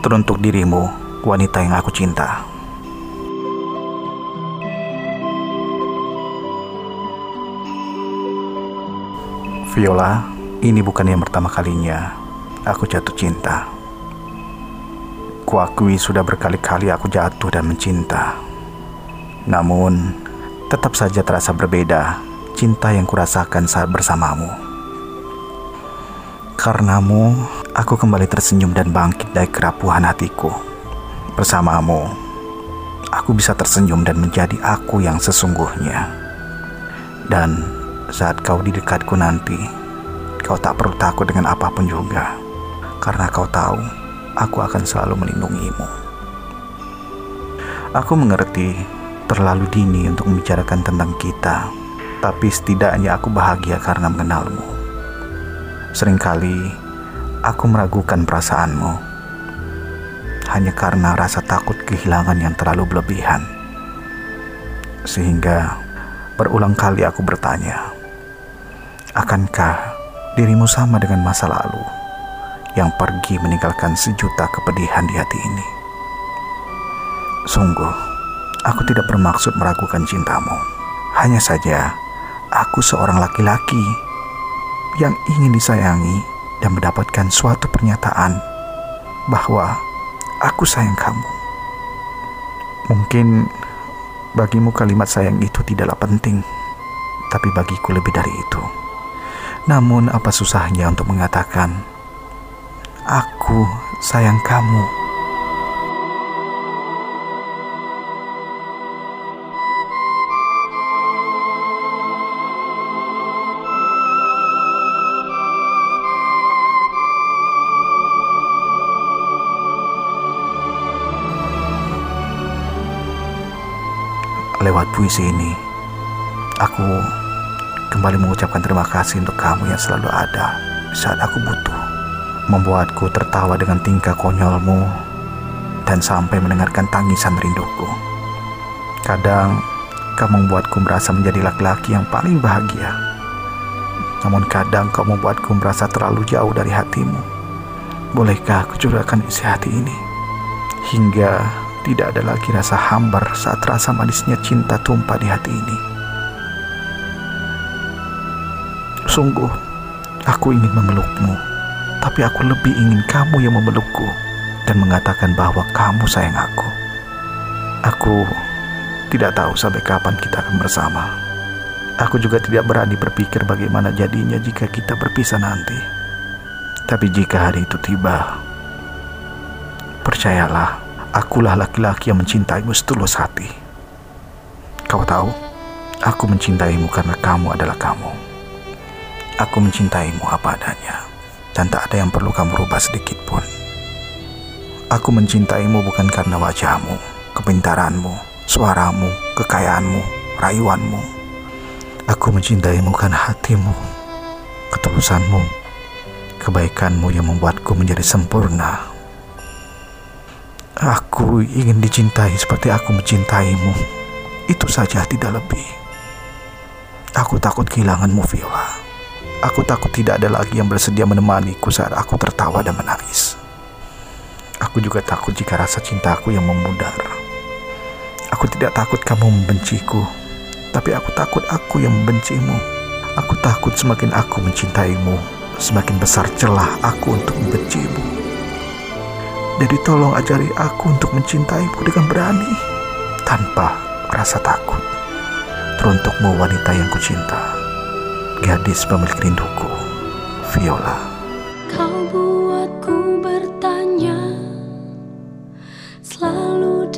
Teruntuk dirimu, wanita yang aku cinta. Viola, ini bukan yang pertama kalinya aku jatuh cinta. Kuakui sudah berkali-kali aku jatuh dan mencinta. Namun, tetap saja terasa berbeda cinta yang kurasakan saat bersamamu. Karenamu, aku kembali tersenyum dan bangkit dari kerapuhan hatiku. Bersamamu, aku bisa tersenyum dan menjadi aku yang sesungguhnya. Dan saat kau di dekatku nanti, kau tak perlu takut dengan apa pun juga. Karena kau tahu, aku akan selalu melindungimu. Aku mengerti terlalu dini untuk membicarakan tentang kita, tapi setidaknya aku bahagia karena mengenalmu. Seringkali aku meragukan perasaanmu hanya karena rasa takut kehilangan yang terlalu berlebihan. Sehingga berulang kali aku bertanya, akankah dirimu sama dengan masa lalu yang pergi meninggalkan sejuta kepedihan di hati ini? Sungguh, aku tidak bermaksud meragukan cintamu. Hanya saja, aku seorang laki-laki yang ingin disayangi dan mendapatkan suatu pernyataan bahwa aku sayang kamu. Mungkin bagimu kalimat sayang itu tidaklah penting, tapi bagiku lebih dari itu. Namun apa susahnya untuk mengatakan, aku sayang kamu. Lewat puisi ini, aku kembali mengucapkan terima kasih untuk kamu yang selalu ada saat aku butuh. Membuatku tertawa dengan tingkah konyolmu dan sampai mendengarkan tangisan rinduku. Kadang kau membuatku merasa menjadi laki-laki yang paling bahagia. Namun kadang kau membuatku merasa terlalu jauh dari hatimu. Bolehkah aku curahkan isi hati ini? Hingga tidak ada lagi rasa hambar saat rasa manisnya cinta tumpah di hati ini. Sungguh, aku ingin memelukmu, tapi aku lebih ingin kamu yang memelukku dan mengatakan bahwa kamu sayang aku. Aku tidak tahu sampai kapan kita akan bersama. Aku juga tidak berani berpikir bagaimana jadinya jika kita berpisah nanti. Tapi jika hari itu tiba, percayalah, akulah laki-laki yang mencintaimu setulus hati. Kau tahu, aku mencintaimu karena kamu adalah kamu. Aku mencintaimu apa adanya, dan tak ada yang perlu kamu rubah sedikit pun. Aku mencintaimu bukan karena wajahmu, kepintaranmu, suaramu, kekayaanmu, rayuanmu. Aku mencintaimu karena hatimu, ketulusanmu, kebaikanmu yang membuatku menjadi sempurna Aku ingin dicintai seperti aku mencintaimu. Itu saja tidak lebih. Aku takut kehilanganmu, Viola. Aku takut tidak ada lagi yang bersedia menemaniku saat aku tertawa dan menangis. Aku juga takut jika rasa cintaku yang memudar. Aku tidak takut kamu membenciku, tapi aku takut aku yang membencimu. Aku takut semakin aku mencintaimu, semakin besar celah aku untuk membencimu. Jadi tolong ajari aku untuk mencintaimu dengan berani tanpa rasa takut. Teruntukmu wanita yang kucinta, gadis pemilik rinduku, Viola. Kau buatku bertanya selalu